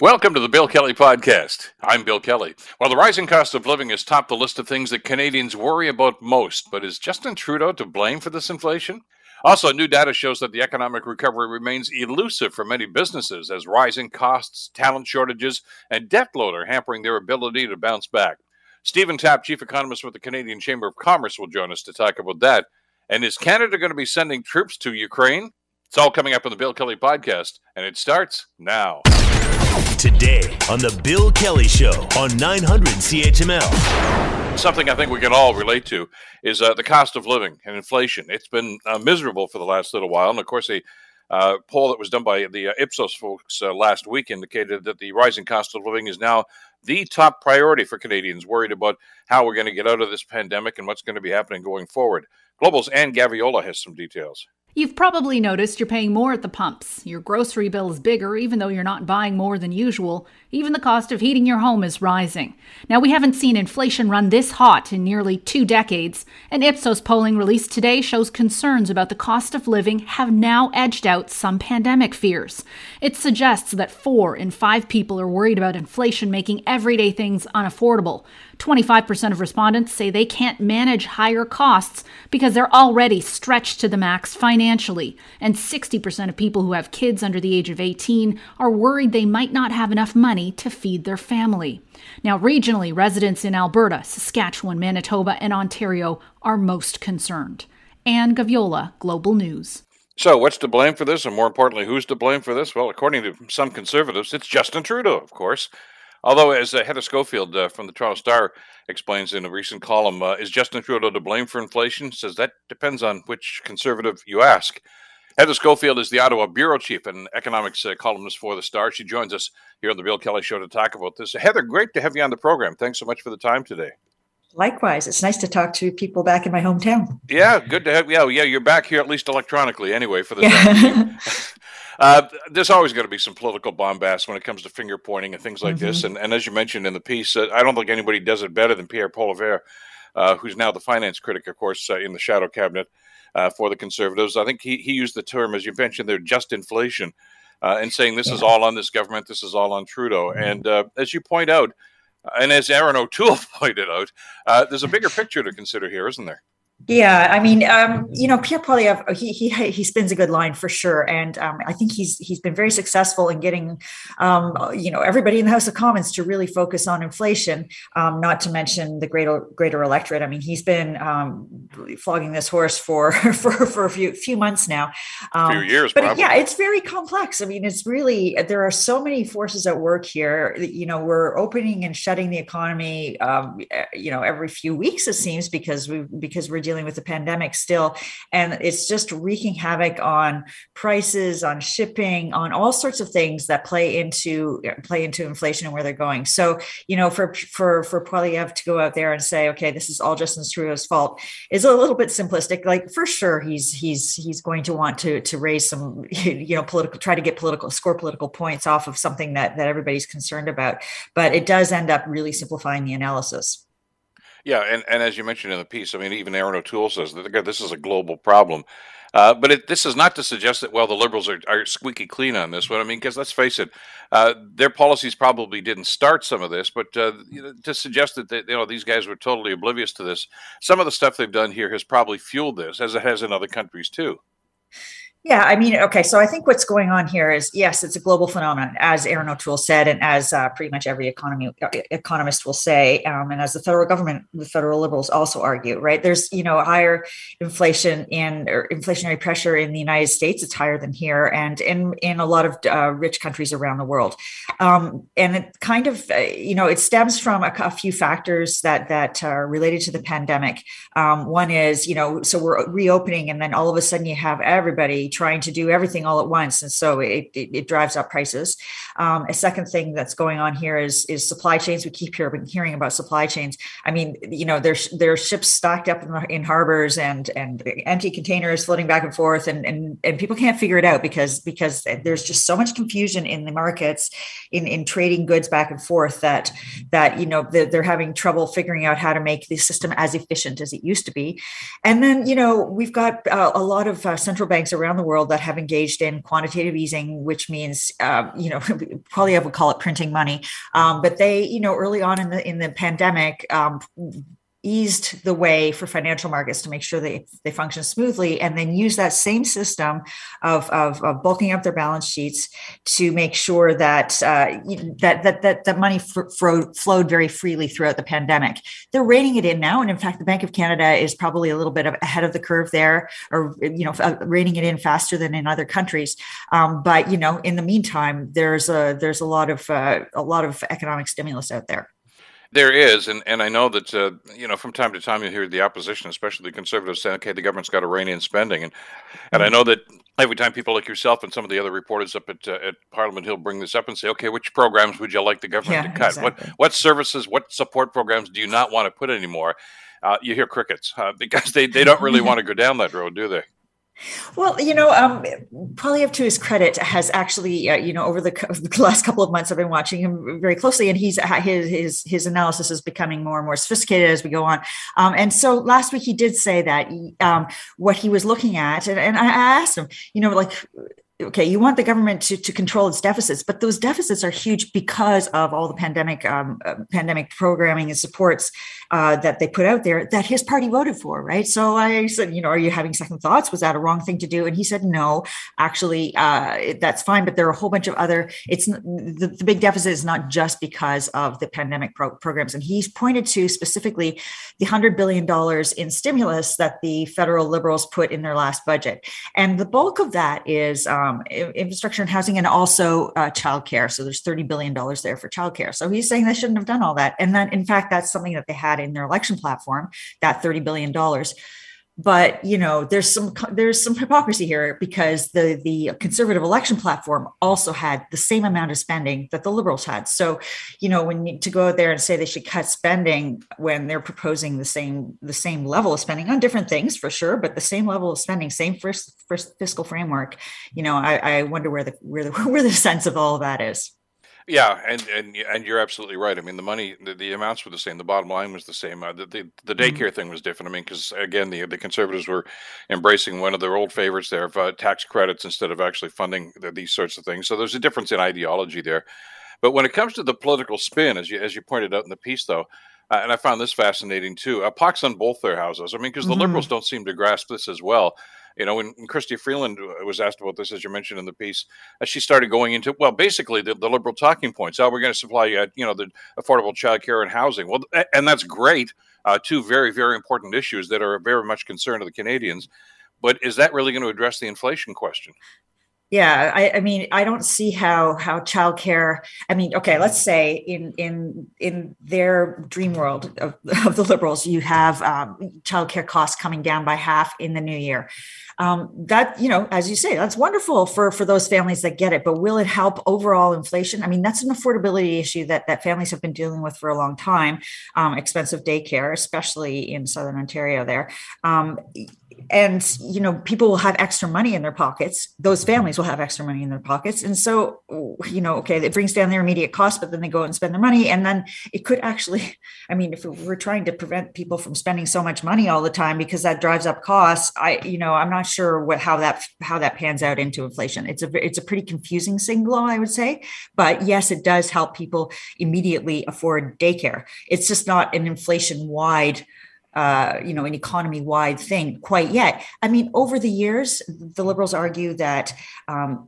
Welcome to the Bill Kelly Podcast. I'm Bill Kelly. While the rising cost of living has topped the list of things that Canadians worry about most, but is Justin Trudeau to blame for this inflation? Also, new data shows that the economic recovery remains elusive for many businesses as rising costs, talent shortages, and debt load are hampering their ability to bounce back. Stephen Tapp, chief economist with the Canadian Chamber of Commerce, will join us to talk about that. And is Canada going to be sending troops to Ukraine? It's all coming up on the Bill Kelly Podcast, and it starts now. Today on The Bill Kelly Show on 900 CHML. Something I think we can all relate to is uh, the cost of living and inflation. It's been uh, miserable for the last little while. And of course, a uh, poll that was done by the uh, Ipsos folks uh, last week indicated that the rising cost of living is now the top priority for Canadians worried about how we're going to get out of this pandemic and what's going to be happening going forward. Global's Anne Gaviola has some details. You've probably noticed you're paying more at the pumps. Your grocery bill is bigger, even though you're not buying more than usual. Even the cost of heating your home is rising. Now, we haven't seen inflation run this hot in nearly two decades, and Ipsos polling released today shows concerns about the cost of living have now edged out some pandemic fears. It suggests that four in five people are worried about inflation making everyday things unaffordable. 25% of respondents say they can't manage higher costs because they're already stretched to the max financially. And 60% of people who have kids under the age of 18 are worried they might not have enough money to feed their family. Now, regionally, residents in Alberta, Saskatchewan, Manitoba, and Ontario are most concerned. Anne Gaviola, Global News. So, what's to blame for this? And more importantly, who's to blame for this? Well, according to some conservatives, it's Justin Trudeau, of course. Although, as uh, Heather Schofield uh, from the Toronto Star explains in a recent column, uh, is Justin Trudeau to blame for inflation? Says that depends on which conservative you ask. Heather Schofield is the Ottawa bureau chief and economics uh, columnist for the Star. She joins us here on the Bill Kelly Show to talk about this. Heather, great to have you on the program. Thanks so much for the time today. Likewise, it's nice to talk to people back in my hometown. Yeah, good to have. Yeah, yeah, you're back here at least electronically, anyway, for the yeah. Uh, there's always going to be some political bombast when it comes to finger pointing and things like mm-hmm. this. And, and, as you mentioned in the piece, uh, I don't think anybody does it better than Pierre Poilievre, uh, who's now the finance critic, of course, uh, in the shadow cabinet uh, for the Conservatives. I think he, he used the term, as you mentioned, there, just inflation, uh, and saying this yeah. is all on this government, this is all on Trudeau. Mm-hmm. And as you point out, and as Erin O'Toole pointed out, there's a bigger picture to consider here, isn't there? Yeah, I mean, um, you know, Pierre Poilievre, he he he spins a good line for sure, and um, I think he's he's been very successful in getting, um, you know, everybody in the House of Commons to really focus on inflation. Um, not to mention the greater greater electorate. I mean, he's been um, flogging this horse for for for a few few months now, a few um, years. But probably. yeah, it's very complex. I mean, it's really there are so many forces at work here. You know, we're opening and shutting the economy, you know, every few weeks it seems because we because we're dealing dealing with the pandemic still. And it's just wreaking havoc on prices, on shipping, on all sorts of things that play into play into inflation and where they're going. So, you know, for for for Poilievre to go out there and say, okay, this is all Justin Trudeau's fault is a little bit simplistic. Like for sure he's he's he's going to want to to raise some, you know, political try to get political score political points off of something that that everybody's concerned about. But it does end up really simplifying the analysis. Yeah, and, and as you mentioned in the piece, I mean, even Erin O'Toole says that this is a global problem. Uh, but it, this is not to suggest that, well, the liberals are, are squeaky clean on this one. I mean, because let's face it, uh, their policies probably didn't start some of this, but uh, you know, to suggest that they, you know these guys were totally oblivious to this, some of the stuff they've done here has probably fueled this, as it has in other countries too. Yeah, I mean, okay. So I think what's going on here is yes, it's a global phenomenon, as Erin O'Toole said, and as uh, pretty much every economy uh, economist will say, um, and as the federal government, the federal liberals also argue. Right? There's you know higher inflation in or inflationary pressure in the United States. It's higher than here, and in in a lot of uh, rich countries around the world. Um, and it kind of uh, you know it stems from a, a, few factors that that are related to the pandemic. Um, one is you know so we're reopening, and then all of a sudden you have everybody trying to do everything all at once, and so it, it, it drives up prices. Um, a second thing that's going on here is is supply chains. We keep hearing about supply chains. I mean, you know, there's there's ships stocked up in, in harbors and and empty containers floating back and forth, and and and people can't figure it out because because there's just so much confusion in the markets in in trading goods back and forth that that you know they're, they're having trouble figuring out how to make the system as efficient as it used to be and then you know we've got uh, a lot of uh, central banks around the world that have engaged in quantitative easing which means uh, you know probably i would call it printing money. Um, but they you know early on in the in the pandemic um, eased the way for financial markets to make sure they, they function smoothly and then use that same system of, of, of bulking up their balance sheets to make sure that uh, that, that, that, that money fro- flowed very freely throughout the pandemic. They're reining it in now. And in fact, the Bank of Canada is probably a little bit ahead of the curve there or, you know, uh, reining it in faster than in other countries. Um, but, you know, in the meantime, there's a, there's a lot of, uh, a lot of economic stimulus out there. There is, and, and I know that uh, you know from time to time you hear the opposition, especially the conservatives, saying, "Okay, the government's got to rein in spending," and and I mm-hmm. know that every time people like yourself and some of the other reporters up at uh, at Parliament Hill bring this up and say, "Okay, which programs would you like the government yeah, to cut? Exactly. What what services, what support programs do you not want to put anymore?" Uh, you hear crickets uh, because they they don't really want to go down that road, do they? Well, you know, um, Poilievre, to his credit, has actually, uh, you know, over the, the, last couple of months, I've been watching him very closely, and he's his his his analysis is becoming more and more sophisticated as we go on. Um, and so last week he did say that um, what he was looking at, and, and I asked him, you know, like okay, you want the government to, to control its deficits, but those deficits are huge because of all the pandemic um, uh, pandemic programming and supports uh, that they put out there that his party voted for, right? So I said, you know, are you having second thoughts? Was that a wrong thing to do? And he said, no, actually, uh, that's fine. But there are a whole bunch of other. It's the, the big deficit is not just because of the pandemic pro- programs, and he's pointed to specifically the hundred billion dollars in stimulus that the federal liberals put in their last budget, and the bulk of that is um, infrastructure and housing, and also uh, childcare. So there's thirty billion dollars there for childcare. So he's saying they shouldn't have done all that, and then in fact, that's something that they had in their election platform, that $30 billion. But you know, there's some there's some hypocrisy here because the the conservative election platform also had the same amount of spending that the liberals had. So, you know, when you, to go out there and say they should cut spending when they're proposing the same the same level of spending on different things for sure, but the same level of spending, same first, first fiscal framework, you know, I, I wonder where the where the where the sense of all of that is. Yeah, and and and you're absolutely right. I mean, the money, the, the amounts were the same. The bottom line was the same. Uh, the, the the mm-hmm. daycare thing was different. I mean, because again, the the conservatives were embracing one of their old favorites there of uh, tax credits instead of actually funding the, these sorts of things. So there's a difference in ideology there. But when it comes to the political spin, as you as you pointed out in the piece, though, uh, and I found this fascinating too. Uh, pox on both their houses. I mean, because the mm-hmm. liberals don't seem to grasp this as well. You know, when, when Chrystia Freeland uh, was asked about this, as you mentioned in the piece, as she started going into, well, basically the, the liberal talking points. Oh, we're going to supply, uh, you know, the affordable child care and housing. Well, and that's great. Uh, two very, very important issues that are very much concerned to the Canadians. But is that really going to address the inflation question? Yeah I, I, mean i don't see how how childcare i mean okay let's say in in in their dream world of, of the liberals you have um, childcare costs coming down by half in the new year. Um, that you know as you say that's wonderful for for those families that get it but will it help overall inflation? I mean that's an affordability issue that that families have been dealing with for a long time um, expensive daycare especially in southern ontario there. Um, and you know people will have extra money in their pockets. Those mm-hmm. families will have extra money in their pockets. And so you know okay it brings down their immediate cost but then they go and spend their money. And then it could actually i mean if we're trying to prevent people from spending so much money all the time because that drives up costs i you know i'm not sure what how that how that pans out into inflation. It's a it's a pretty confusing signal i would say. But yes it does help people immediately afford daycare. It's just not an inflation wide uh, you know, an economy wide thing quite yet. I mean, over the years, the liberals argue that um,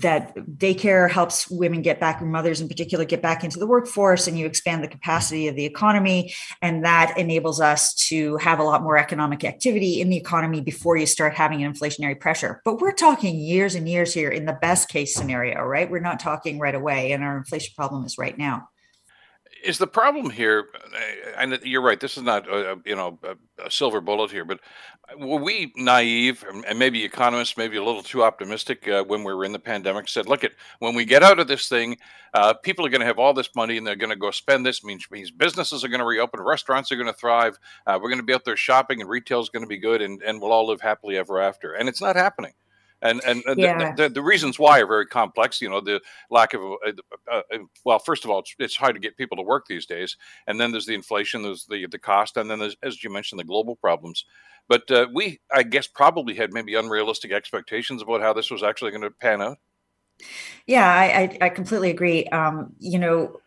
that daycare helps women get back, mothers in particular, get back into the workforce, and you expand the capacity of the economy, and that enables us to have a lot more economic activity in the economy before you start having an inflationary pressure. But we're talking years and years here in the best case scenario, right? We're not talking right away, and our inflation problem is right now is the problem here and you're right this is not a, you know a, silver bullet here but were we naive and maybe economists maybe a little too optimistic uh, when we were in the pandemic said look at when we get out of this thing uh, people are going to have all this money and they're going to go spend this means, means businesses are going to reopen restaurants are going to thrive uh, we're going to be out there shopping and retail is going to be good and, and we'll all live happily ever after and it's not happening and and, yeah. the, the, the, reasons why are very complex. You know, the lack of uh, uh, uh, well, first of all, it's, it's, hard to get people to work these days, and then there's the inflation, there's the the cost, and then there's, as you mentioned, the global problems. But uh, we, I guess, probably had maybe unrealistic expectations about how this was actually going to pan out. Yeah, I, I, completely agree. Um, you know,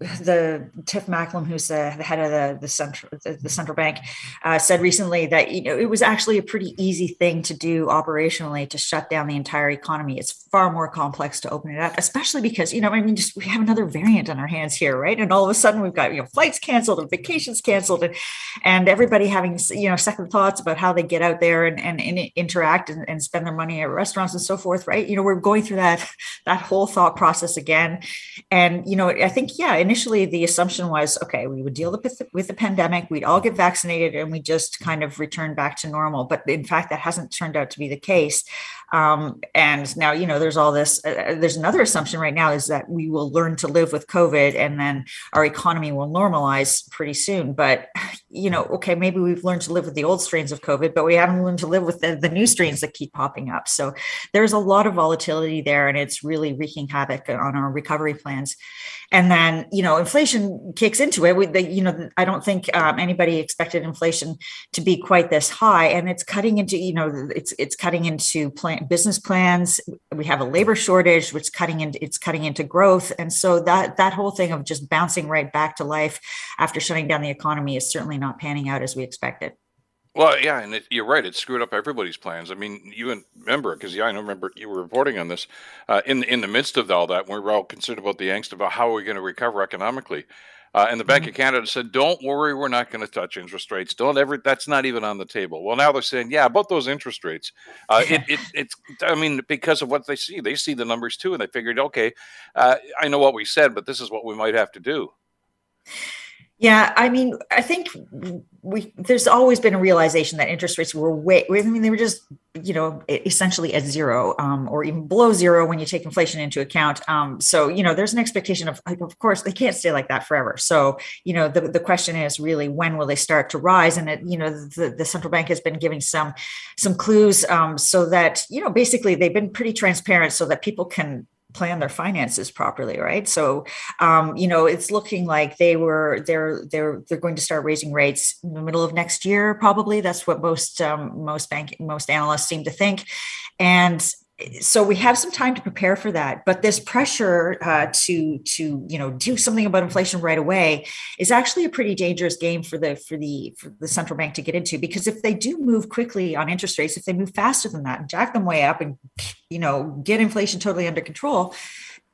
the Tiff Macklem, who's the, the head of the the central the, the central bank, uh, said recently that you know it was actually a pretty easy thing to do operationally to shut down the entire economy. It's far more complex to open it up, especially because you know I mean just we have another variant on our hands here, right? And all of a sudden we've got you know flights canceled and vacations canceled, and, and everybody having you know second thoughts about how they get out there and and, and interact and, and spend their money at restaurants and so forth, right? You know we're going through that that whole thought process again. And, you know, I think, yeah, initially the assumption was, okay, we would deal with the, with the pandemic, we'd all get vaccinated and we just kind of return back to normal. But in fact, that hasn't turned out to be the case. Um, and now, you know, there's all this, uh, uh, there's another assumption right now is that we will learn to live with COVID and then our economy will normalize pretty soon. But, you know, okay, maybe we've learned to live with the old strains of COVID, but we haven't learned to live with the, the new strains that keep popping up. So there's a lot of volatility there and it's really wreaking havoc on our recovery plans and then you know inflation kicks into it. We, the, you know i don't think um, anybody expected inflation to be quite this high. And it's cutting into you know it's it's cutting into plan, business plans. We have a labor shortage which cutting into it's cutting into growth. And so that that whole thing of just bouncing right back to life after shutting down the economy is certainly not panning out as we expected well, yeah, and it, you're right. It screwed up everybody's plans. I mean, you remember because yeah, I remember you were reporting on this uh, in in the midst of all that. We were all concerned about the angst about how are we going to recover economically. Uh, and the Bank mm-hmm. of Canada said, "Don't worry, we're not going to touch interest rates. Don't ever. That's not even on the table." Well, now they're saying, "Yeah, about those interest rates." Uh, it, it, it's. I mean, because of what they see, they see the numbers too, and they figured, "Okay, uh, I know what we said, but this is what we might have to do." Yeah, I mean, I think we there's always been a realization that interest rates were way. I mean, they were just you know essentially at zero um, or even below zero when you take inflation into account. Um, so you know, there's an expectation of of course they can't stay like that forever. So you know, the the question is really when will they start to rise? And it, you know, the the central bank has been giving some some clues um, so that you know basically they've been pretty transparent so that people can plan their finances properly right? So um, you know it's looking like they were they're they're they're going to start raising rates in the middle of next year probably. That's what most um, most bank most analysts seem to think. And so we have some time to prepare for that but this pressure uh, to to you know do something about inflation right away is actually a pretty dangerous game for the for the for the central bank to get into because if they do move quickly on interest rates if they move faster than that and jack them way up and you know get inflation totally under control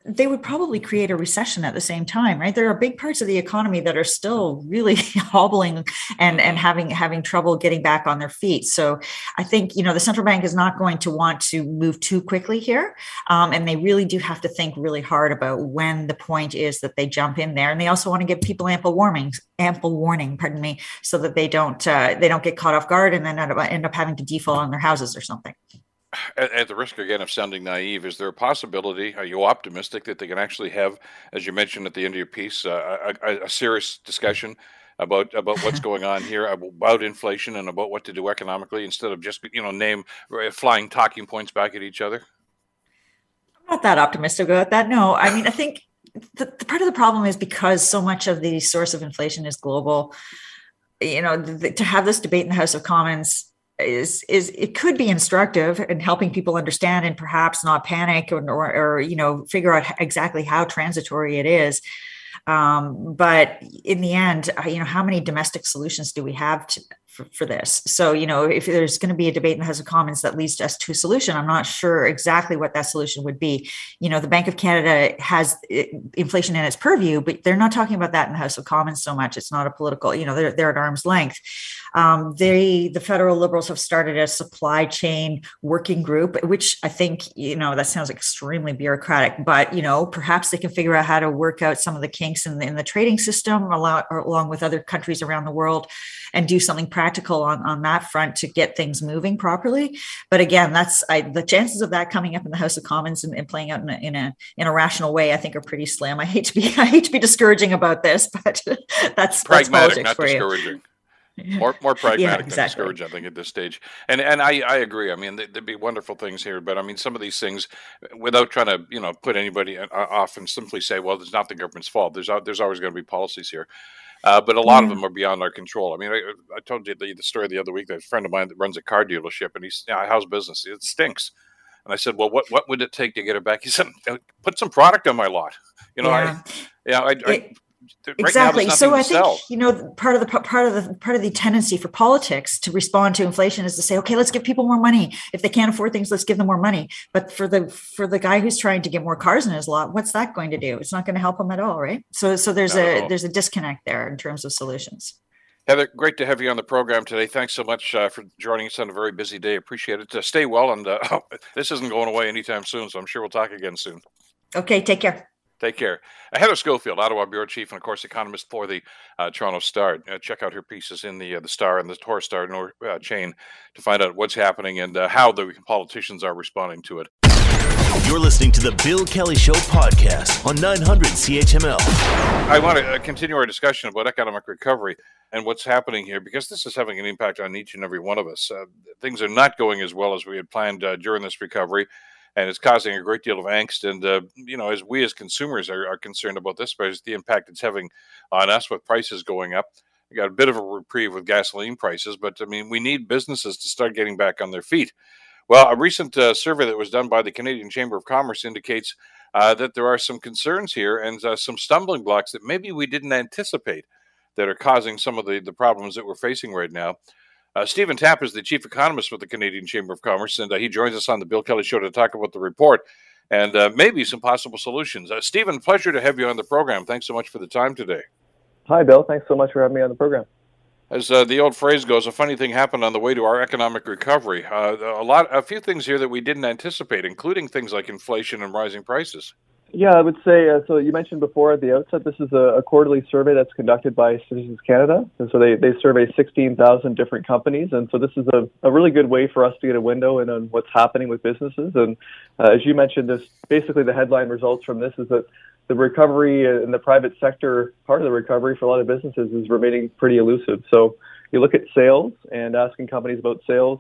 they would probably create a recession at the same time right? There are big parts of the economy that are still really hobbling and and having having trouble getting back on their feet. So i think you know the central bank is not going to want to move too quickly here um, and they really do have to think really hard about when the point is that they jump in there. And they also want to give people ample warnings ample warning pardon me so that they don't uh, they don't get caught off guard and then end up having to default on their houses or something at, at, the risk again of sounding naive, is there a possibility? Are you optimistic that they can actually have, as you mentioned at the end of your piece, uh, a, a, serious discussion about about what's going on here, about inflation, and about what to do economically, instead of just you know name uh, flying talking points back at each other? I'm not that optimistic about that. No, I mean I think the, the part of the problem is because so much of the source of inflation is global. You know, the, to have this debate in the House of Commons is is it could be instructive in helping people understand and perhaps not panic or, or, or you know figure out exactly how transitory it is um, but in the end uh, you know how many domestic solutions do we have to, for, for this. So, you know, if there's going to be a debate in the House of Commons that leads us to a solution, I'm not sure exactly what that solution would be. You know, the Bank of Canada has inflation in its purview, but they're not talking about that in the House of Commons so much. It's not a political, you know, they're, they're at arm's length. Um, they, the federal liberals have started a supply chain working group, which I think, you know, that sounds extremely bureaucratic, but, you know, perhaps they can figure out how to work out some of the kinks in the, in the trading system along, along with other countries around the world and do something practical on, on that front to get things moving properly. But again, that's I, the chances of that coming up in the House of Commons and, and playing out in a, in a, in a rational way, I think are pretty slim. I hate to be I hate to be discouraging about this, but that's pragmatic, that's not discouraging. You. more more pragmatic yeah, exactly. than discouraged, I think, at this stage. And and I, I agree. I mean, there'd be wonderful things here, but I mean, some of these things, without trying to you know put anybody uh, off and simply say, well, it's not the government's fault. There's there's always going to be policies here. Uh, but a lot of them are beyond our control. I mean, I, I told you the, the, story the other week. That a friend of mine that runs a car dealership, and he's, yeah, how's business? It stinks. And I said, well, what what would it take to get it back? He said, put some product on my lot. You know, yeah. I, yeah, I, I exactly. so I think you know part of the part of the part of the tendency for politics to respond to inflation is to say, okay, let's give people more money. If they can't afford things, let's give them more money. But for the for the guy who's trying to get more cars in his lot, what's that going to do? It's not going to help him at all, right? So so there's not a there's a disconnect there in terms of solutions. Heather, great to have you on the program today. Thanks so much uh, for joining us on a very busy day. Appreciate it. Uh, stay well, and uh, this isn't going away anytime soon, so I'm sure we'll talk again soon. Okay, take care. Take care. Uh, Heather Schofield, Ottawa bureau chief, and of course, economist for the uh, Toronto Star. Uh, check out her pieces in the uh, the Star and the Toronto Star nor, uh, chain to find out what's happening and uh, how the politicians are responding to it. You're listening to the Bill Kelly Show podcast on 900 CHML. I want to continue our discussion about economic recovery and what's happening here because this is having an impact on each and every one of us. things are not going as well as we had planned during this recovery and it's causing a great deal of angst. And uh, you know, as we as consumers are, are concerned about this, because the impact it's having on us with prices going up. We got a bit of a reprieve with gasoline prices, but I mean, we need businesses to start getting back on their feet. Well, a recent uh, survey that was done by the Canadian Chamber of Commerce indicates uh, that there are some concerns here and uh, some stumbling blocks that maybe we didn't anticipate that are causing some of the, the problems that we're facing right now. Uh, Stephen Tapp is the chief economist with the Canadian Chamber of Commerce, and uh, he joins us on the Bill Kelly Show to talk about the report and uh, maybe some possible solutions. Uh, Stephen, pleasure to have you on the program. Thanks so much for the time today. Hi, Bill. Thanks so much for having me on the program. As uh, the old phrase goes, a funny thing happened on the way to our economic recovery. Uh, a lot, a few things here that we didn't anticipate, including things like inflation and rising prices. Yeah, I would say uh, so. You mentioned before at the outset, this is a, a, quarterly survey that's conducted by Statistics Canada, and so they, they survey 16,000 different companies, and so this is a, a really good way for us to get a window in on what's happening with businesses. And uh, as you mentioned, this basically the headline results from this is that the recovery in the private sector, part of the recovery for a lot of businesses, is remaining pretty elusive. So you look at sales and asking companies about sales,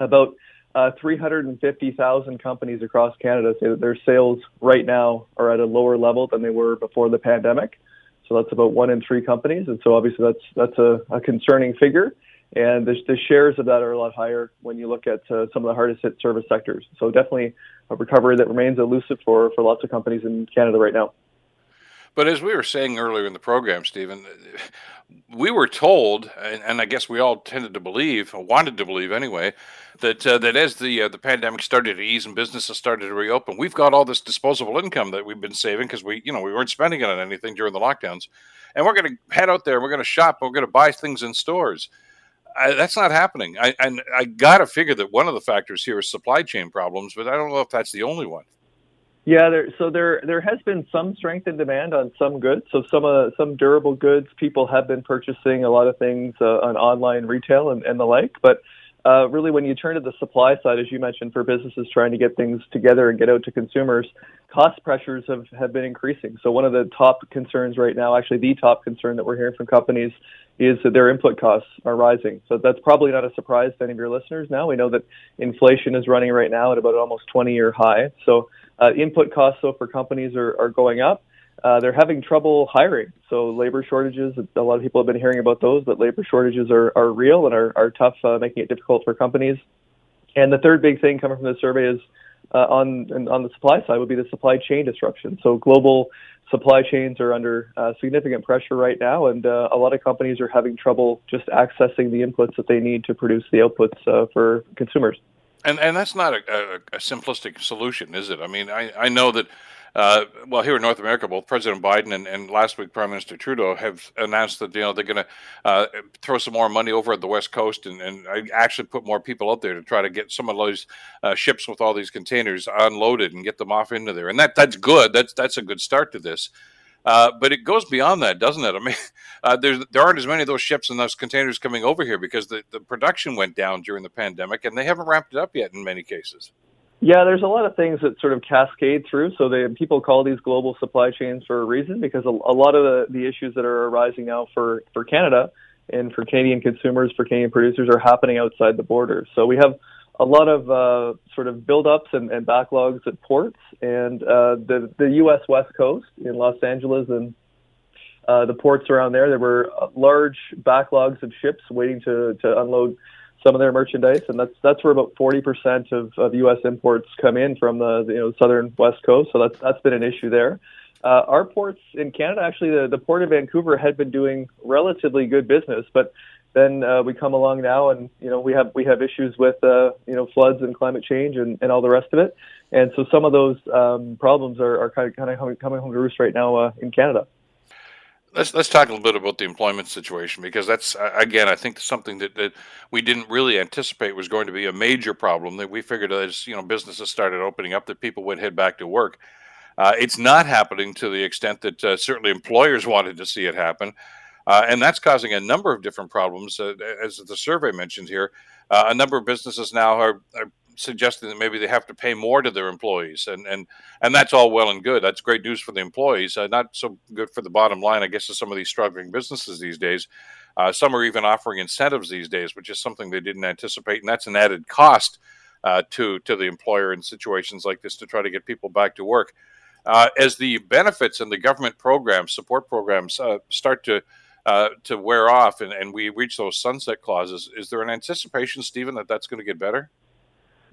about uh, 350,000 companies across Canada say that their sales right now are at a lower level than they were before the pandemic. So that's about one in three companies, and so obviously that's that's a, a concerning figure. And the, the, shares of that are a lot higher when you look at uh, some of the hardest hit service sectors. So definitely a recovery that remains elusive for for lots of companies in Canada right now. But as we were saying earlier in the program, Stephen, we were told, and, and, I guess we all tended to believe, wanted to believe anyway, that uh, that as the uh, the pandemic started to ease and businesses started to reopen, we've got all this disposable income that we've been saving because we, you know, we weren't spending it on anything during the lockdowns, and we're going to head out there, we're going to shop, we're going to buy things in stores. I, that's not happening. I, and I got to figure that one of the factors here is supply chain problems, but I don't know if that's the only one. Yeah, there, so there there has been some strength in demand on some goods. So some uh, some durable goods, people have been purchasing a lot of things uh, on online retail and, and the like. But uh, really, when you turn to the supply side, as you mentioned, for businesses trying to get things together and get out to consumers, cost pressures have, have been increasing. So one of the top concerns right now, actually the top concern that we're hearing from companies, is that their input costs are rising. So that's probably not a surprise to any of your listeners. Now we know that inflation is running right now at about almost 20-year high. So uh, input costs, so for companies, are, are going up. Uh, they're having trouble hiring. So labor shortages, a lot of people have been hearing about those, but labor shortages are, are real and are, are tough, uh, making it difficult for companies. And the third big thing coming from the survey is uh, on on the supply side would be the supply chain disruption. So global supply chains are under uh, significant pressure right now, and uh, a lot of companies are having trouble just accessing the inputs that they need to produce the outputs uh, for consumers. And and that's not a, a, a, simplistic solution, is it? I mean, I, I know that. Uh, well, here in North America, both President Biden and, and, last week Prime Minister Trudeau have announced that you know they're going to uh, throw some more money over at the West Coast and, and actually put more people out there to try to get some of those uh, ships with all these containers unloaded and get them off into there. And that that's good. That's that's a good start to this. Uh, but it goes beyond that, doesn't it? I mean, uh, there aren't as many of those ships and those containers coming over here because the, the production went down during the pandemic and they haven't ramped it up yet in many cases. Yeah, there's a lot of things that sort of cascade through. So they, people call these global supply chains for a reason because a, a lot of the, the issues that are arising now for, for Canada and for Canadian consumers, for Canadian producers, are happening outside the border. So we have a lot of uh, sort of buildups and, and backlogs at ports, and uh, the the U.S. West Coast in Los Angeles and uh, the ports around there. There were large backlogs of ships waiting to to unload some of their merchandise, and that's that's where about 40% of, of U.S. imports come in from the, you know southern West Coast. So that's that's been an issue there. Uh, our ports in Canada, actually, the, the port of Vancouver had been doing relatively good business, but then uh, we come along now, and you know we have we have issues with uh, you know floods and climate change and, and all the rest of it, and so some of those um, problems are, are kind of kind of coming home to roost right now uh, in Canada. Let's let's talk a little bit about the employment situation because that's again I think something that, that we didn't really anticipate was going to be a major problem. That we figured as you know businesses started opening up that people would head back to work. Uh, it's not happening to the extent that uh, certainly employers wanted to see it happen. Uh, and that's causing a number of different problems. Uh, as the survey mentioned here, uh, a number of businesses now are, are, suggesting that maybe they have to pay more to their employees, and and and that's all well and good. That's great news for the employees. Uh, not so good for the bottom line, I guess, of some of these struggling businesses these days. some are even offering incentives these days, which is something they didn't anticipate, and that's an added cost to to the employer in situations like this to try to get people back to work. Uh, as the benefits and the government programs, support programs, uh, start to uh, to wear off and, and we reach those sunset clauses, is there an anticipation, Stephen, that that's going to get better?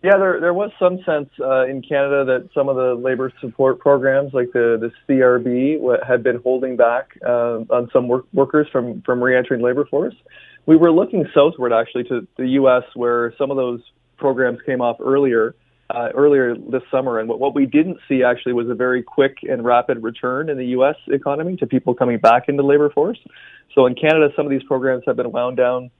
Yeah, there there was some sense uh, in Canada that some of the labor support programs, like the the CRB, had been holding back uh, on some work, workers from from reentering labor force. We were looking southward actually to the U.S., where some of those programs came off earlier uh, earlier this summer. And what, what we didn't see actually was a very quick and rapid return in the U.S. economy to people coming back into labor force. So in Canada, some of these programs have been wound down.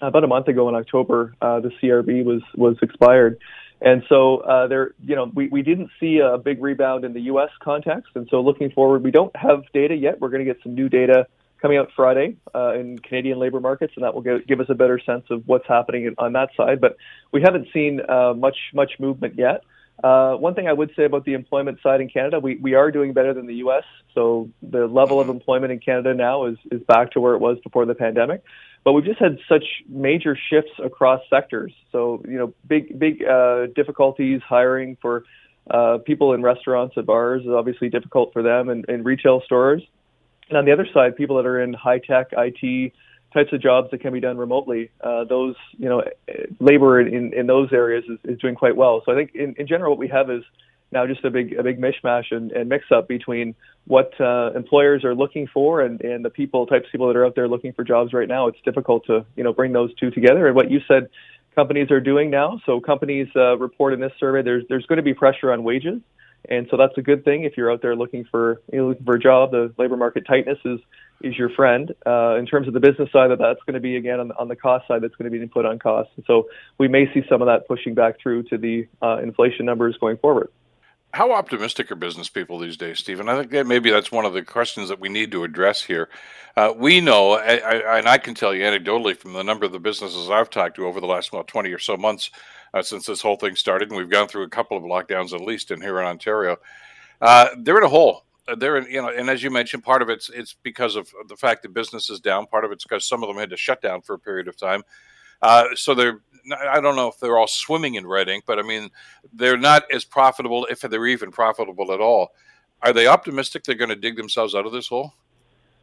About a month ago in October, uh, the CRB was was expired. And so uh, there, you know, we, we didn't see a big rebound in the U.S. context. And so looking forward, we don't have data yet. We're going to get some new data coming out Friday uh, in Canadian labor markets, and that will give, give us a better sense of what's happening on that side. But we haven't seen uh, much much movement yet. Uh, one thing I would say about the employment side in Canada, we, we are doing better than the U.S. So the level of employment in Canada now is, is back to where it was before the pandemic. But we've just had such major shifts across sectors. So, you know, big, big uh, difficulties hiring for uh, people in restaurants and bars is obviously difficult for them and, and retail stores. And on the other side, people that are in high tech, IT types of jobs that can be done remotely, uh, those, you know, labor in, in those areas is, is doing quite well. So I think in, in general, what we have is now just a big, a big mishmash and, and mix up between what uh, employers are looking for and, and the people, types of people that are out there looking for jobs right now. It's difficult to, you know, bring those two together. And what you said, companies are doing now. So companies uh, report in this survey, there's, there's going to be pressure on wages. And so that's a good thing if you're out there looking for you know, looking for a job. The labor market tightness is is your friend. Uh, in terms of the business side, of that that's going to be again on, on the cost side. That's going to be input on costs. And so we may see some of that pushing back through to the uh, inflation numbers going forward. How optimistic are business people these days, Stephen? I think that maybe that's one of the questions that we need to address here. Uh, we know, I, I, and I can tell you anecdotally from the number of the businesses I've talked to over the last well, 20 or so months, uh, since this whole thing started, and we've gone through a couple of lockdowns at least in here in Ontario. Uh, they're in a hole. They're in, you know, and as you mentioned, part of it's it's because of the fact that business is down. Part of it's because some of them had to shut down for a period of time. Uh, so they're I don't know if they're all swimming in red ink, but I mean they're not as profitable if they're even profitable at all. Are they optimistic they're going to dig themselves out of this hole?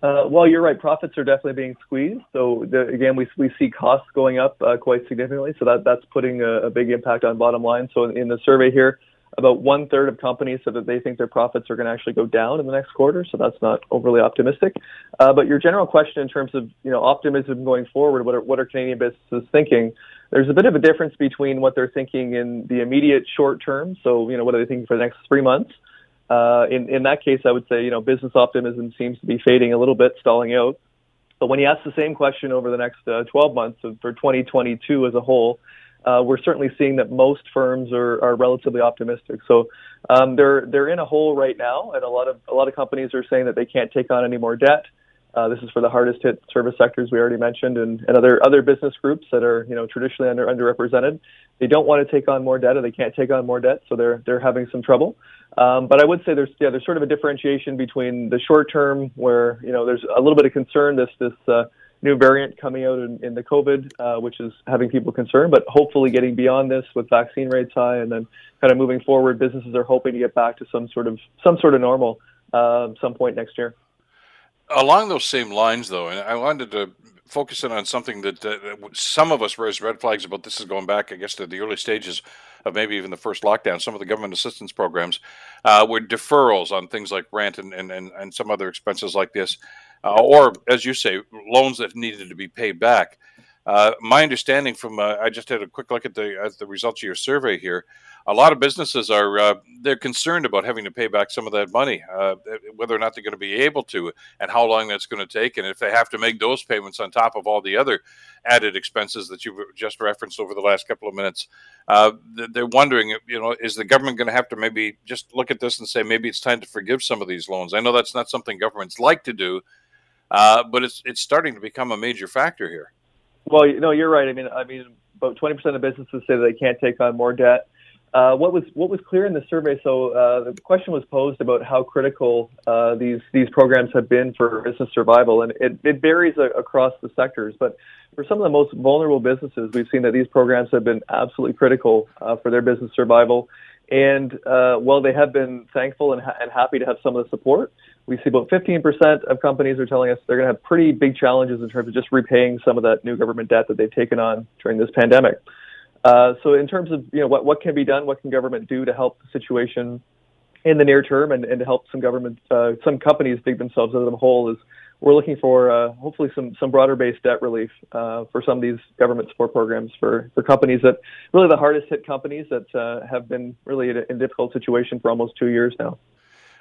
Uh, well, you're right. Profits are definitely being squeezed. So the, again, we, we see costs going up uh, quite significantly. So that that's putting a, a, big impact on bottom line. So in, in the survey here, about one third of companies said that they think their profits are going to actually go down in the next quarter. So that's not overly optimistic. Uh, but your general question in terms of you know optimism going forward, what are what are Canadian businesses thinking? There's a bit of a difference between what they're thinking in the immediate short term. So you know what are they thinking for the next three months? Uh, in, in that case, I would say, you know, business optimism seems to be fading a little bit, stalling out. But when you ask the same question over the next uh, 12 months for 2022 as a whole, uh, we're certainly seeing that most firms are, are relatively optimistic. So um, they're they're in a hole right now, and a lot of a lot of companies are saying that they can't take on any more debt. Uh, this is for the hardest hit service sectors we already mentioned, and, and other other business groups that are you know traditionally under underrepresented. They don't want to take on more debt, or they can't take on more debt, so they're they're having some trouble. Um, but I would say there's yeah there's sort of a differentiation between the short term where you know there's a little bit of concern this this uh, new variant coming out in, in the COVID, uh, which is having people concerned. But hopefully, getting beyond this with vaccine rates high, and then kind of moving forward, businesses are hoping to get back to some sort of some sort of normal uh, some point next year. Along those same lines, though, and I wanted to focus in on something that uh, some of us raised red flags about. This is going back, I guess, to the early stages of maybe even the first lockdown. Some of the government assistance programs uh, were deferrals on things like rent and, and, and, and some other expenses like this, uh, or as you say, loans that needed to be paid back. Uh, my understanding from uh, I just had a quick look at the at the results of your survey here. A lot of businesses are uh, they're concerned about having to pay back some of that money, uh, whether or not they're going to be able to, and how long that's going to take, and if they have to make those payments on top of all the other added expenses that you've just referenced over the last couple of minutes. Uh, they're wondering, you know, is the government going to have to maybe just look at this and say maybe it's time to forgive some of these loans? I know that's not something governments like to do, uh, but it's it's starting to become a major factor here. Well, know, you're right. I mean, I mean, about 20% of businesses say that they can't take on more debt. Uh, what was what was clear in the survey? So uh, the question was posed about how critical uh, these these programs have been for business survival, and it, it varies across the sectors. But for some of the most vulnerable businesses, we've seen that these programs have been absolutely critical uh, for their business survival. And uh, while they have been thankful and, ha- and happy to have some of the support, we see about 15% of companies are telling us they're going to have pretty big challenges in terms of just repaying some of that new government debt that they've taken on during this pandemic. Uh, so, in terms of you know what what can be done, what can government do to help the situation in the near term, and, and to help some government, uh, some companies dig themselves out of the hole, is we're looking for uh, hopefully some some broader based debt relief uh, for some of these government support programs for for companies that really the hardest hit companies that uh, have been really in a difficult situation for almost two years now.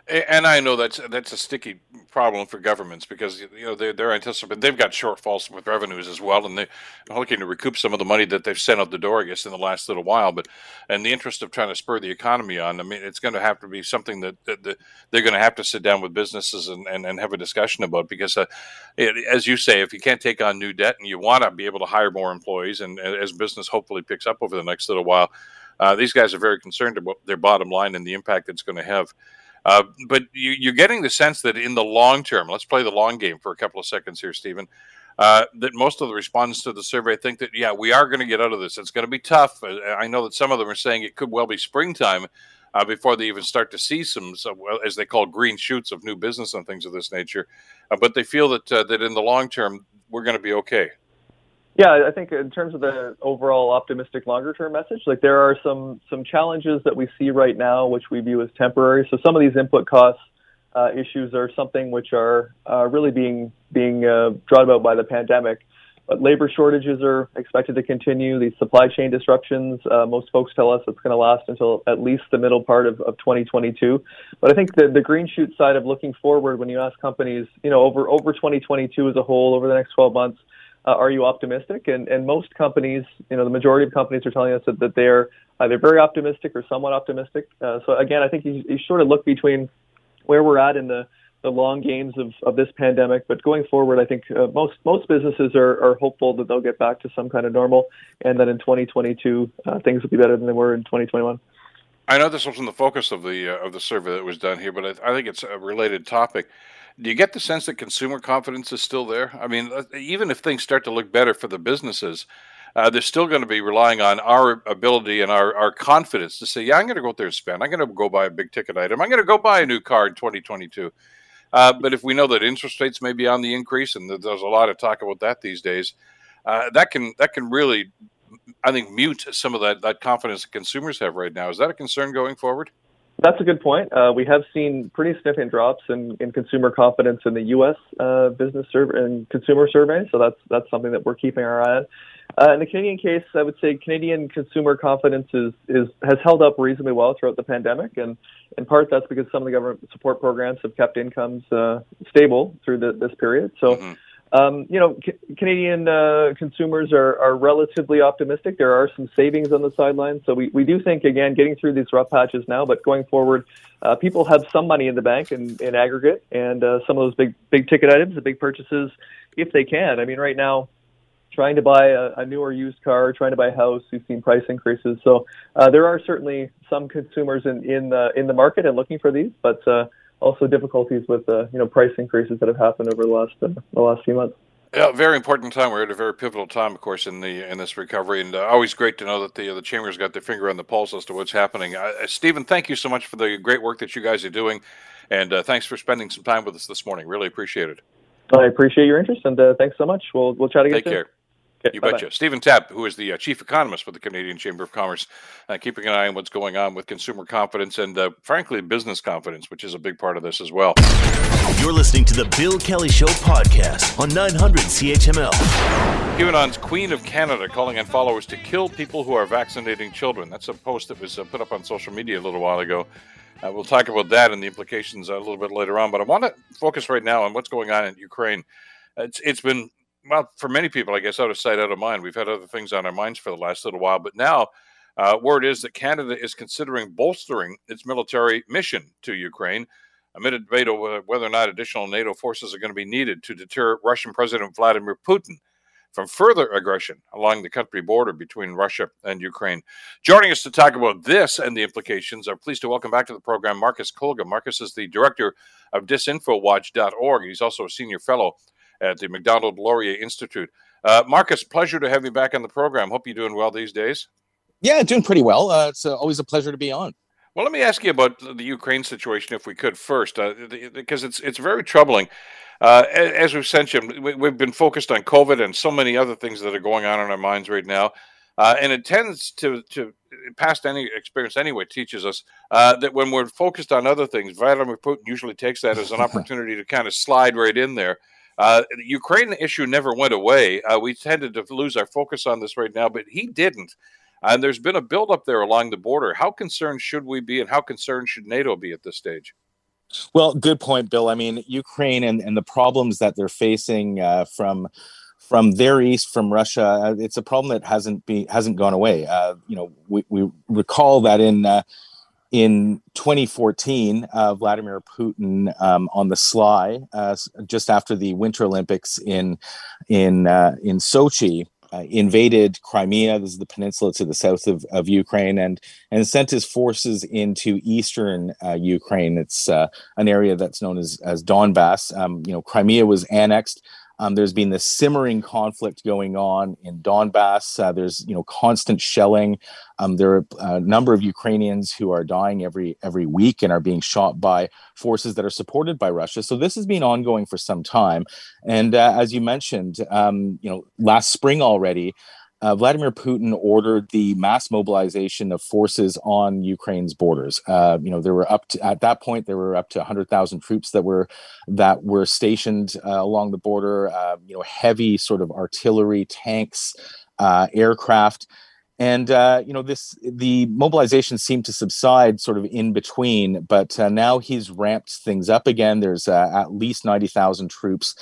And I know that's that's a sticky problem for governments because you know they're, they're anticipating they've got shortfalls with revenues as well, and they're looking to recoup some of the money that they've sent out the door, I guess, in the last little while. But in the interest of trying to spur the economy on, I mean, it's going to have to be something that, that, that they're going to have to sit down with businesses and, and, and have a discussion about because, uh, it, as you say, if you can't take on new debt and you want to be able to hire more employees, and, and as business hopefully picks up over the next little while, uh, these guys are very concerned about their bottom line and the impact it's going to have. Uh, but you, are getting the sense that in the long term, let's play the long game for a couple of seconds here, Stephen. Uh, that most of the respondents to the survey think that yeah, we are going to get out of this. It's going to be tough. Uh, I know that some of them are saying it could well be springtime uh, before they even start to see some, some, as they call green shoots of new business and things of this nature. Uh, but they feel that uh, that in the long term, we're going to be okay. Yeah, I think in terms of the overall optimistic longer term message, like there are some some challenges that we see right now, which we view as temporary. So some of these input costs uh, issues are something which are uh, really being being uh, brought about by the pandemic. But labor shortages are expected to continue. These supply chain disruptions, uh, most folks tell us it's going to last until at least the middle part of, of 2022. But I think the, the green shoot side of looking forward, when you ask companies, you know, over over 2022 as a whole, over the next 12 months, uh, are you optimistic? And, and most companies, you know, the majority of companies are telling us that, that they're either very optimistic or somewhat optimistic. Uh, so again, I think you, you sort of look between where we're at in the, the long games of, of this pandemic. But going forward, I think uh, most most businesses are, are hopeful that they'll get back to some kind of normal, and that in 2022 uh, things will be better than they were in 2021. I know this wasn't the focus of the uh, of the survey that was done here, but I, I think it's a related topic. Do you get the sense that consumer confidence is still there? I mean, uh, even if things start to look better for the businesses, uh, they're still going to be relying on our ability and our, our confidence to say, yeah, I'm going to go out there and spend. I'm going to go buy a big ticket item. I'm going to go buy a new car in 2022. Uh, but if we know that interest rates may be on the increase, and there's a lot of talk about that these days, uh, that can that can really, I think, mute some of that that confidence that consumers have right now. Is that a concern going forward? That's a good point. Uh, we have seen pretty significant drops in, in consumer confidence in the U.S. Uh, business survey and consumer survey, so that's that's something that we're keeping our eye on. Uh, in the Canadian case, I would say Canadian consumer confidence is, is has held up reasonably well throughout the pandemic, and in part that's because some of the government support programs have kept incomes uh, stable through the, this period. So. Mm-hmm um, you know, C- Canadian uh, consumers are, are relatively optimistic. There are some savings on the sidelines. So we, we do think, again, getting through these rough patches now, but going forward, uh, people have some money in the bank in, in aggregate and uh, some of those big, big ticket items, the big purchases, if they can. I mean, right now, trying to buy a, a newer used car, trying to buy a house, we've seen price increases. So uh, there are certainly some consumers in, in, the, in the market and looking for these, but uh, also difficulties with uh, you know price increases that have happened over the last uh, the last few months. Yeah, very important time. We're at a very pivotal time, of course, in the in this recovery, and uh, always great to know that the the chamber's got their finger on the pulse as to what's happening. Uh, uh Stephen, thank you so much for the great work that you guys are doing, and uh, thanks for spending some time with us this morning. Really appreciate it. I appreciate your interest, and uh, thanks so much. We'll we'll chat again. Take soon. care. Okay, you bye-bye. betcha. Stephen Tapp, who is the uh, chief economist for the Canadian Chamber of Commerce, uh, keeping an eye on what's going on with consumer confidence and, uh, frankly, business confidence, which is a big part of this as well. You're listening to the Bill Kelly Show podcast on 900 CHML. QAnon's Queen of Canada calling on followers to kill people who are vaccinating children. That's a post that was uh, put up on social media a little while ago. Uh, we'll talk about that and the implications a little bit later on, but I want to focus right now on what's going on in Ukraine. It's, it's been well, for many people, I guess out of sight, out of mind. We've had other things on our minds for the last little while, but now uh, word is that Canada is considering bolstering its military mission to Ukraine amid a debate over whether or not additional NATO forces are going to be needed to deter Russian President Vladimir Putin from further aggression along the country border between Russia and Ukraine. Joining us to talk about this and the implications, I'm pleased to welcome back to the program Marcus Kolga. Marcus is the director of disinfowatch.org. He's also a senior fellow at the Macdonald Laurier Institute. Uh, Marcus, pleasure to have you back on the program. Hope you're doing well these days. Yeah, doing pretty well. Uh, it's uh, always a pleasure to be on. Well, let me ask you about the Ukraine situation, if we could first, uh, because it's it's very troubling. Uh, as we've mentioned, we, have been focused on COVID and so many other things that are going on in our minds right now, uh, and it tends to to past any experience anyway teaches us uh, that when we're focused on other things, Vladimir Putin usually takes that as an opportunity to kind of slide right in there uh, the Ukraine issue never went away. Uh, we tended to lose our focus on this right now, but he didn't. And there's been a buildup there along the border. How concerned should we be, and how concerned should NATO be at this stage? Well, good point, Bill. I mean, Ukraine and, and the problems that they're facing uh, from from their east, from Russia, uh, it's a problem that hasn't be hasn't gone away. Uh, you know, we, we recall that in uh, in 2014, uh, Vladimir Putin, um, on the sly, uh, just after the Winter Olympics in in uh, in Sochi, uh, invaded Crimea. This is the peninsula to the south of, of Ukraine, and and sent his forces into eastern uh, Ukraine. It's uh, an area that's known as as Donbass. Um, you know, Crimea was annexed um, there's been this simmering conflict going on in Donbass. Uh, there's you know constant shelling. Um, there are a number of Ukrainians who are dying every every week and are being shot by forces that are supported by Russia. So this has been ongoing for some time. And uh, as you mentioned, um, you know last spring already uh, Vladimir Putin ordered the mass mobilization of forces on Ukraine's borders. Uh, you know, there were up to at that point there were up to 100,000 troops that were that were stationed uh, along the border. Uh, you know, heavy sort of artillery, tanks, uh, aircraft. And uh, you know this, the mobilization seemed to subside sort of in between, but now he's ramped things up again. There's at least ninety thousand troops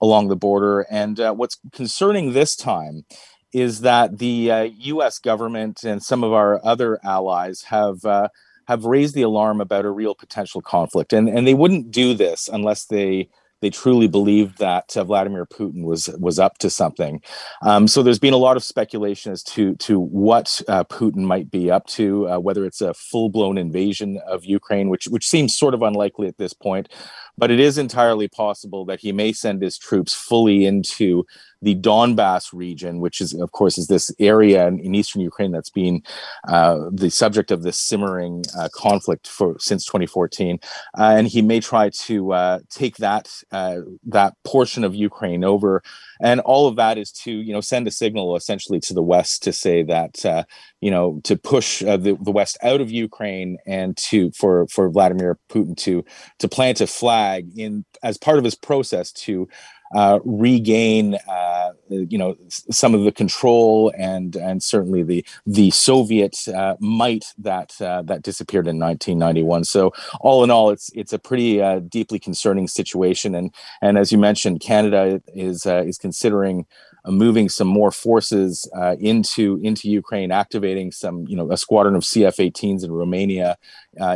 along the border, and what's concerning this time is that the uh, U.S. government and some of our other allies have uh, have raised the alarm about a real potential conflict, and and they wouldn't do this unless they they truly believed that uh, Vladimir Putin was was up to something. Um, so there's been a lot of speculation as to to what uh, Putin might be up to, uh, whether it's a full blown invasion of Ukraine, which which seems sort of unlikely at this point, but it is entirely possible that he may send his troops fully into the Donbass region, which is, of course, is this area in, in eastern Ukraine that's been uh, the subject of this simmering uh, conflict for since 2014, uh, and he may try to uh, take that uh, that portion of Ukraine over, and all of that is to you know send a signal essentially to the West to say that uh, you know to push the, the West out of Ukraine and to for for Vladimir Putin to to plant a flag in as part of his process to uh, regain, uh, you know, some of the control and and certainly the the Soviet uh, might that uh, that disappeared in 1991. So all in all, it's it's a pretty uh, deeply concerning situation. And and as you mentioned, Canada is uh, is considering. moving some more forces into into Ukraine, activating some you know a squadron of CF-18s in Romania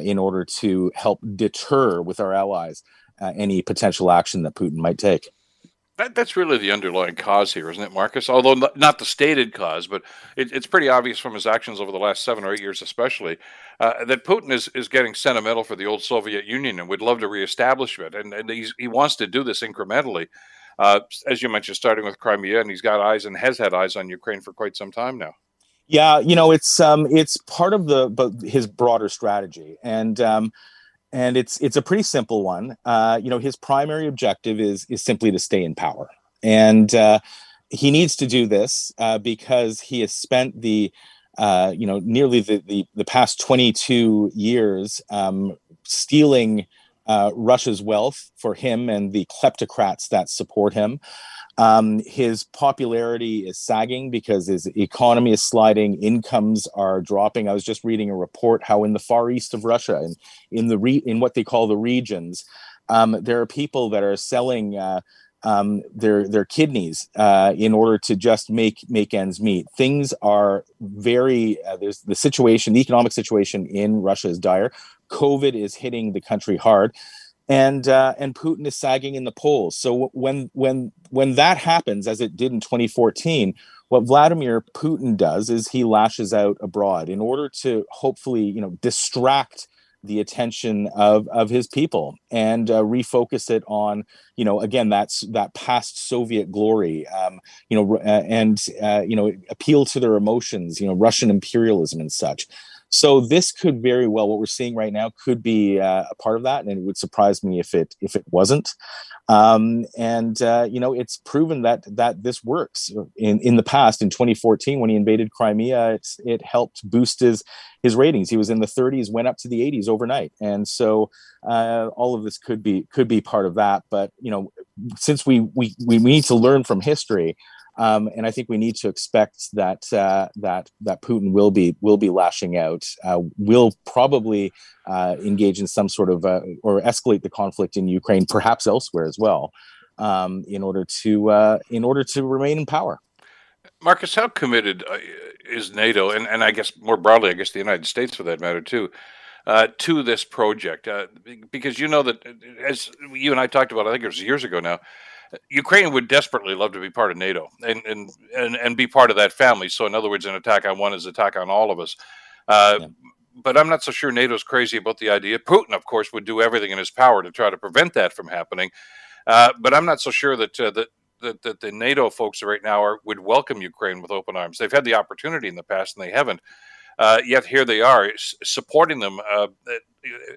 in order to help deter with our allies any potential action that Putin might take. That, that's really the underlying cause here, isn't it, Marcus? Although not the stated cause, but it, it's pretty obvious from his actions over the last seven or eight years, especially, uh, that Putin is, is getting sentimental for the old Soviet Union and would love to reestablish it. And, and he wants to do this incrementally. Uh, as you mentioned, starting with Crimea, and he's got eyes and has had eyes on Ukraine for quite some time now. Yeah, you know, it's um, it's part of the his broader strategy, and um, and it's it's a pretty simple one. Uh, you know, his primary objective is is simply to stay in power, and uh, he needs to do this uh, because he has spent the uh, you know nearly the, the, the past 22 years um, stealing uh, Russia's wealth for him and the kleptocrats that support him. Um, his popularity is sagging because his economy is sliding, incomes are dropping. I was just reading a report how in the far east of Russia in the re- in what they call the regions, um, there are people that are selling uh, um, their their kidneys uh, in order to just make make ends meet. Things are very uh, there's the situation, the economic situation in Russia is dire. COVID is hitting the country hard, and uh, and Putin is sagging in the polls. So when when when that happens, as it did in 2014, what Vladimir Putin does is he lashes out abroad in order to hopefully you know distract the attention of of his people and uh, refocus it on you know again that's that past soviet glory um, you know uh, and uh, you know appeal to their emotions you know russian imperialism and such so this could very well what we're seeing right now could be uh, a part of that and it would surprise me if it if it wasn't. Um, and uh, you know it's proven that that this works. In in the past in 2014 when he invaded crimea it it helped boost his his ratings. He was in the 30s went up to the 80s overnight. And so uh, all of this could be could be part of that. But you know since we we we need to learn from history um, and I think we need to expect that uh, that that Putin will be will be lashing out. Uh, will probably uh, engage in some sort of uh, or escalate the conflict in Ukraine, perhaps elsewhere as well, um, in order to uh, in order to remain in power. Marcus, how committed uh, is NATO, and, and I guess more broadly, I guess the United States for that matter too, uh, to this project? Uh, because you know that, as you and I talked about, I think it was years ago now, Ukraine would desperately love to be part of NATO and, and and and be part of that family. So, in other words, an attack on one is an attack on all of us. Uh, yeah. But I'm not so sure NATO's crazy about the idea. Putin, of course, would do everything in his power to try to prevent that from happening. Uh, but I'm not so sure that, uh, that that, that the NATO folks right now are, would welcome Ukraine with open arms. They've had the opportunity in the past and they haven't. Uh, yet here they are supporting them. Uh,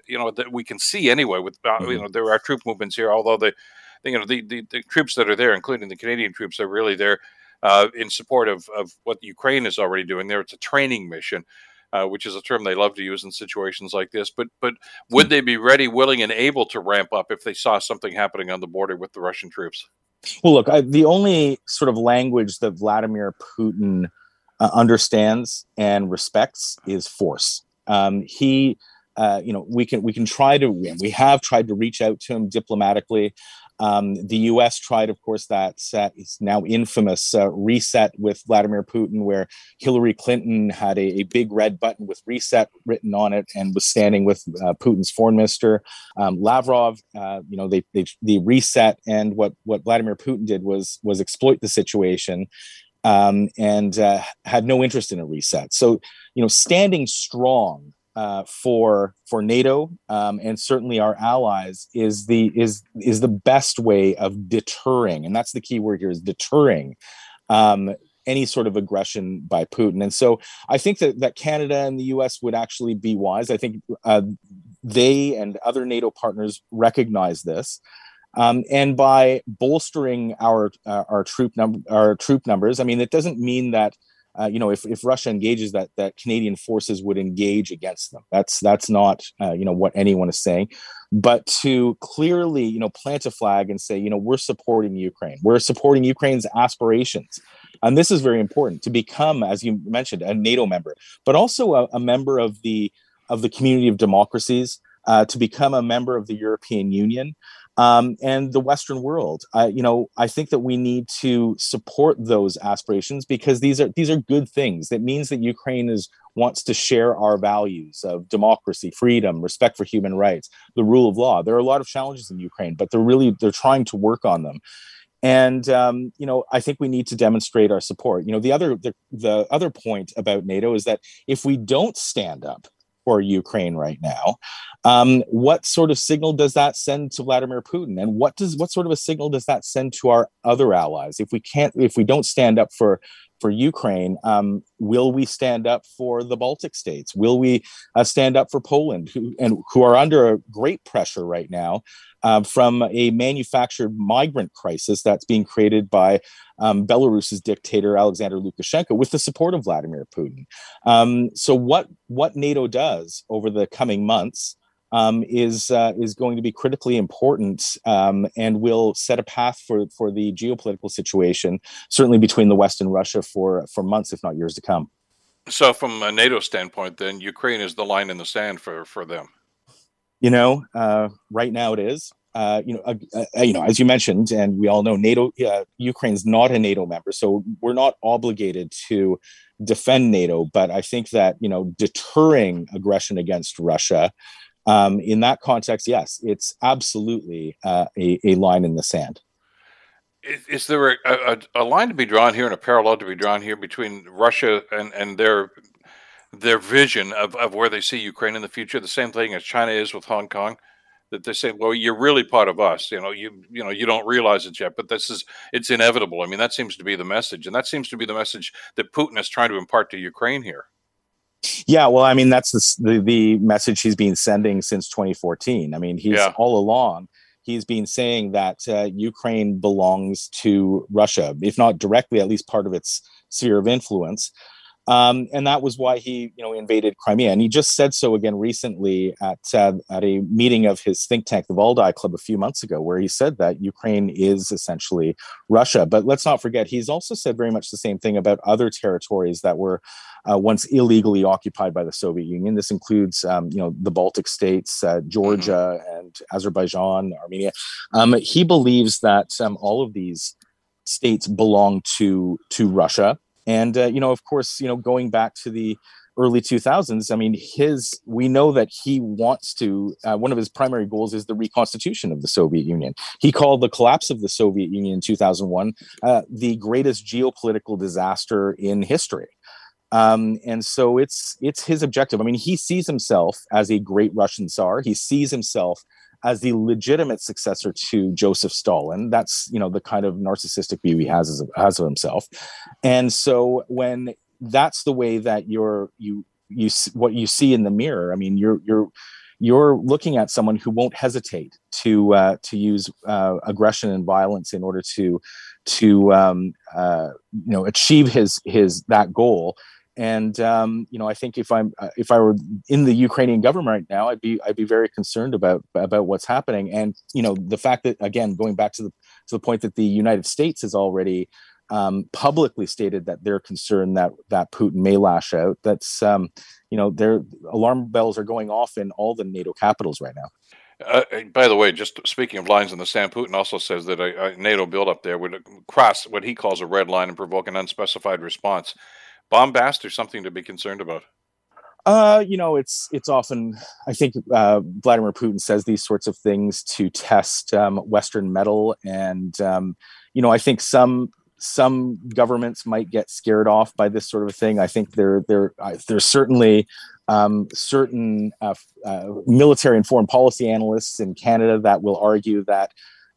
you know that we can see anyway. With uh, mm-hmm. you know there are troop movements here, although they you know the, the, the troops that are there, including the Canadian troops, are really there uh, in support of of what Ukraine is already doing there. It's a training mission. Uh, which is a term they love to use in situations like this. But but would they be ready, willing, and able to ramp up if they saw something happening on the border with the Russian troops? Well, look, I, the only sort of language that Vladimir Putin uh, understands and respects is force. Um, he, uh, you know, we can we can try to we have tried to reach out to him diplomatically. Um, the U.S. tried, of course, that set is now infamous uh, reset with Vladimir Putin, where Hillary Clinton had a, a, big red button with reset written on it and was standing with uh, Putin's foreign minister um, Lavrov. Uh, you know, they, they reset, and what what Vladimir Putin did was was exploit the situation. Um, and uh, had no interest in a reset. So, you know, standing strong uh, for for NATO um, and certainly our allies is the is is the best way of deterring, and that's the key word here is deterring um, any sort of aggression by Putin. And so I think that that Canada and the U.S. would actually be wise. I think uh, they and other NATO partners recognize this. Um, and by bolstering our uh, our troop number our troop numbers, I mean it doesn't mean that uh, you know, if, if Russia engages, that that Canadian forces would engage against them. That's that's not uh, you know what anyone is saying, but to clearly you know plant a flag and say you know we're supporting Ukraine, we're supporting Ukraine's aspirations, and this is very important to become, as you mentioned, a NATO member, but also a, a member of the of the community of democracies, uh, to become a member of the European Union um, and the Western world. I, you know, I think that we need to support those aspirations because these are these are good things. That means that Ukraine is wants to share our values of democracy, freedom, respect for human rights, the rule of law. There are a lot of challenges in Ukraine, but they're really they're trying to work on them. And um, you know, I think we need to demonstrate our support. You know, the other the, the other point about NATO is that if we don't stand up for Ukraine right now. Um, what sort of signal does that send to Vladimir Putin, and what does what sort of a signal does that send to our other allies? If we can't, if we don't stand up for for Ukraine, um, will we stand up for the Baltic states? Will we uh, stand up for Poland, who and who are under great pressure right now uh, from a manufactured migrant crisis that's being created by um, Belarus's dictator Alexander Lukashenko with the support of Vladimir Putin? Um, so, what what NATO does over the coming months? um, is uh, is going to be critically important um, and will set a path for for the geopolitical situation, certainly between the West and Russia for for months, if not years to come. So, from a NATO standpoint, then Ukraine is the line in the sand for for them. You know, uh, right now it is. Uh, you know, uh, uh, you know, as you mentioned, and we all know, NATO, uh, Ukraine's not a NATO member, so we're not obligated to defend NATO. But I think that you know, deterring aggression against Russia um, in that context, yes, it's absolutely uh, a, a, line in the sand. Is, is there a, a, a, line to be drawn here and a parallel to be drawn here between Russia and, and their their vision of, of where they see Ukraine in the future? The same thing as China is with Hong Kong, that they say, "Well, you're really part of us." You know, you you know, you don't realize it yet, but this is it's inevitable. I mean, that seems to be the message, and that seems to be the message that Putin is trying to impart to Ukraine here. Yeah, well, I mean, that's the, the, the message he's been sending since 2014. I mean, he's yeah. all along he's been saying that uh, Ukraine belongs to Russia, if not directly, at least part of its sphere of influence. Um, and that was why he, you know, invaded Crimea. And he just said so again recently at uh, at a meeting of his think tank, the Valdai Club, a few months ago, where he said that Ukraine is essentially Russia. But let's not forget, he's also said very much the same thing about other territories that were uh, once illegally occupied by the Soviet Union. This includes, um, you know, the Baltic states, uh, Georgia, mm-hmm. and Azerbaijan, Armenia. Um, he believes that um, all of these states belong to to Russia and uh, you know, of course, you know, going back to the early 2000s, I mean, his we know that he wants to. Uh, one of his primary goals is the reconstitution of the Soviet Union. He called the collapse of the Soviet Union in 2001 uh, the greatest geopolitical disaster in history. Um, and so it's it's his objective. I mean, he sees himself as a great Russian Tsar. He sees himself as the legitimate successor to Joseph Stalin. That's you know the kind of narcissistic view he has as, has of himself, and so when that's the way that you're you you what you see in the mirror. I mean, you're you're you're looking at someone who won't hesitate to uh, to use uh, aggression and violence in order to to um, uh, you know achieve his his that goal and um, you know, I think if I'm uh, if I were in the Ukrainian government right now, I'd be I'd be very concerned about about what's happening. And you know, the fact that again, going back to the to the point that the United States has already um, publicly stated that they're concerned that that Putin may lash out. That's um, you know, their alarm bells are going off in all the NATO capitals right now. Uh, by the way, just speaking of lines in the sand, Putin also says that a, a NATO buildup there would cross what he calls a red line and provoke an unspecified response bombast or something to be concerned about? Uh, you know, it's it's often I think uh, Vladimir Putin says these sorts of things to test um, Western mettle, and um, you know, I think some some governments might get scared off by this sort of thing. I think there there uh, there's certainly um, certain uh, uh, military and foreign policy analysts in Canada that will argue that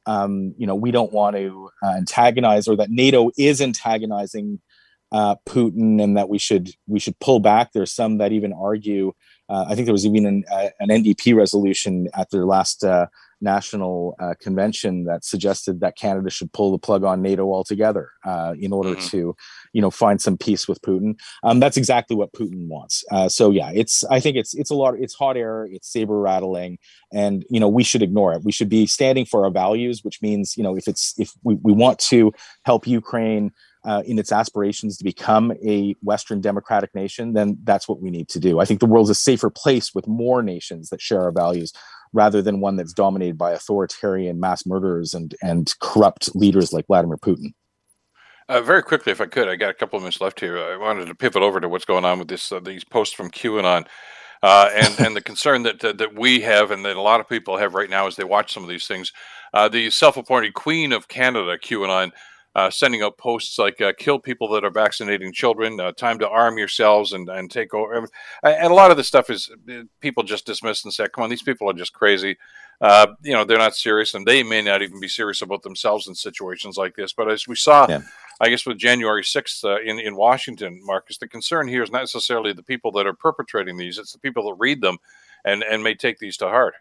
um, you know we don't want to uh, antagonize or that NATO is antagonizing uh, Putin and that we should we should pull back. There's some that even argue. Uh, I think there was even an, uh, an NDP resolution at their last uh, national uh, convention that suggested that Canada should pull the plug on NATO altogether uh, in order mm-hmm. to, you know, find some peace with Putin. Um, that's exactly what Putin wants. so yeah, it's I think it's it's a lot. It's hot air. It's saber rattling, and you know we should ignore it. We should be standing for our values, which means you know if it's if we, we want to help Ukraine uh, in its aspirations to become a Western democratic nation, then that's what we need to do. I think the world's a safer place with more nations that share our values rather than one that's dominated by authoritarian mass murderers and, and corrupt leaders like Vladimir Putin. Uh, very quickly, if I could, I got a couple of minutes left here. I wanted to pivot over to what's going on with this uh, these posts from QAnon. Uh, and and the concern that, that, that we have and that a lot of people have right now as they watch some of these things. Uh, the self-appointed Queen of Canada, QAnon, uh, sending out posts like uh, "kill people that are vaccinating children," uh, "time to arm yourselves and, and take over," and a lot of this stuff is uh, people just dismiss and say, "Come on, these people are just crazy." Uh, you know, they're not serious, and they may not even be serious about themselves in situations like this. But as we saw, yeah. I guess with January sixth uh, in in Washington, Marcus, the concern here is not necessarily the people that are perpetrating these; it's the people that read them and and may take these to heart.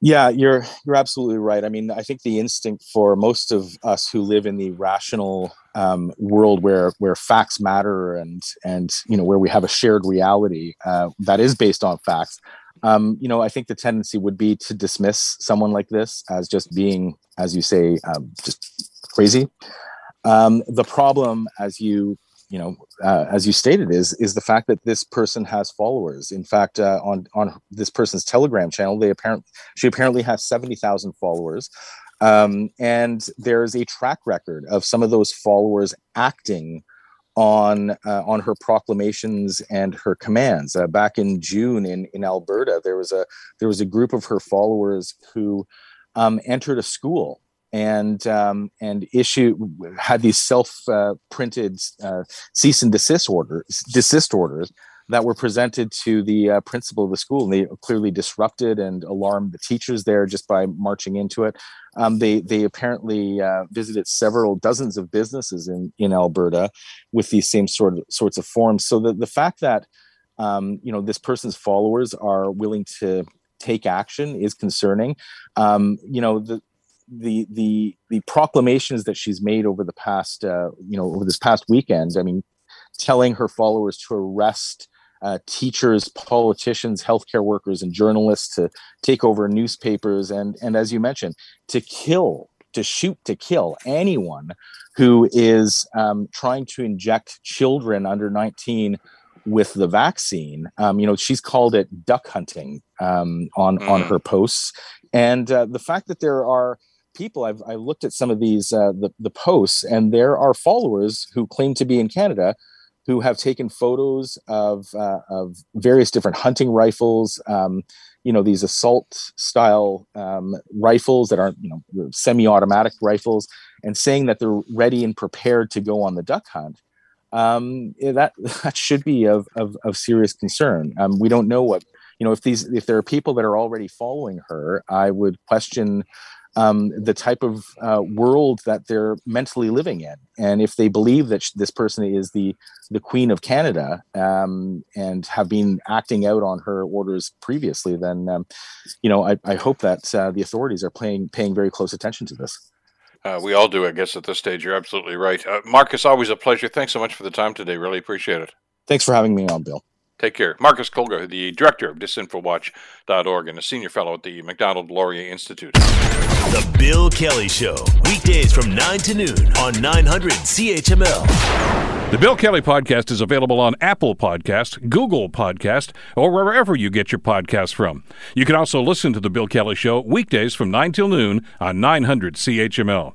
Yeah, you're you're absolutely right. I mean, I think the instinct for most of us who live in the rational um, world where where facts matter and and you know where we have a shared reality uh, that is based on facts. Um, you know, I think the tendency would be to dismiss someone like this as just being, as you say, um, just crazy. Um, the problem, as you you know, uh, as you stated, is is the fact that this person has followers. In fact, uh, on on this person's Telegram channel, they apparently she apparently has seventy thousand followers, um, and there's a track record of some of those followers acting on uh, on her proclamations and her commands. Uh, back in June in in Alberta, there was a there was a group of her followers who um, entered a school and um, and issue had these self uh, printed uh, cease and desist orders desist orders that were presented to the uh, principal of the school and they clearly disrupted and alarmed the teachers there just by marching into it. Um, they they apparently uh, visited several dozens of businesses in in Alberta with these same sort of sorts of forms. So the, the fact that um, you know this person's followers are willing to take action is concerning. Um, you know the the the the proclamations that she's made over the past uh, you know over this past weekend. I mean, telling her followers to arrest uh, teachers, politicians, healthcare workers, and journalists to take over newspapers, and and as you mentioned, to kill, to shoot, to kill anyone who is um, trying to inject children under 19 with the vaccine. Um, you know, she's called it duck hunting um, on mm. on her posts, and uh, the fact that there are people I've, I've looked at some of these uh, the, the posts and there are followers who claim to be in canada who have taken photos of uh, of various different hunting rifles um, you know these assault style um, rifles that aren't you know semi-automatic rifles and saying that they're ready and prepared to go on the duck hunt. Um, that that should be of, of, of serious concern. Um, we don't know what you know if these if there are people that are already following her i would question um, the type of uh, world that they're mentally living in. And if they believe that sh- this person is the the Queen of Canada um, and have been acting out on her orders previously, then um, you know I, I hope that uh, the authorities are paying paying very close attention to this. Uh, we all do, I guess, at this stage. You're absolutely right. Uh, Marcus, always a pleasure. Thanks so much for the time today. Really appreciate it. Thanks for having me on, Bill. Take care. Marcus Kolga, the director of disinfowatch.org and a senior fellow at the Macdonald Laurier Institute. The Bill Kelly Show, weekdays from 9 to noon on 900 CHML. The Bill Kelly Podcast is available on Apple Podcast, Google Podcast, or wherever you get your podcasts from. You can also listen to The Bill Kelly Show weekdays from 9 till noon on 900 CHML.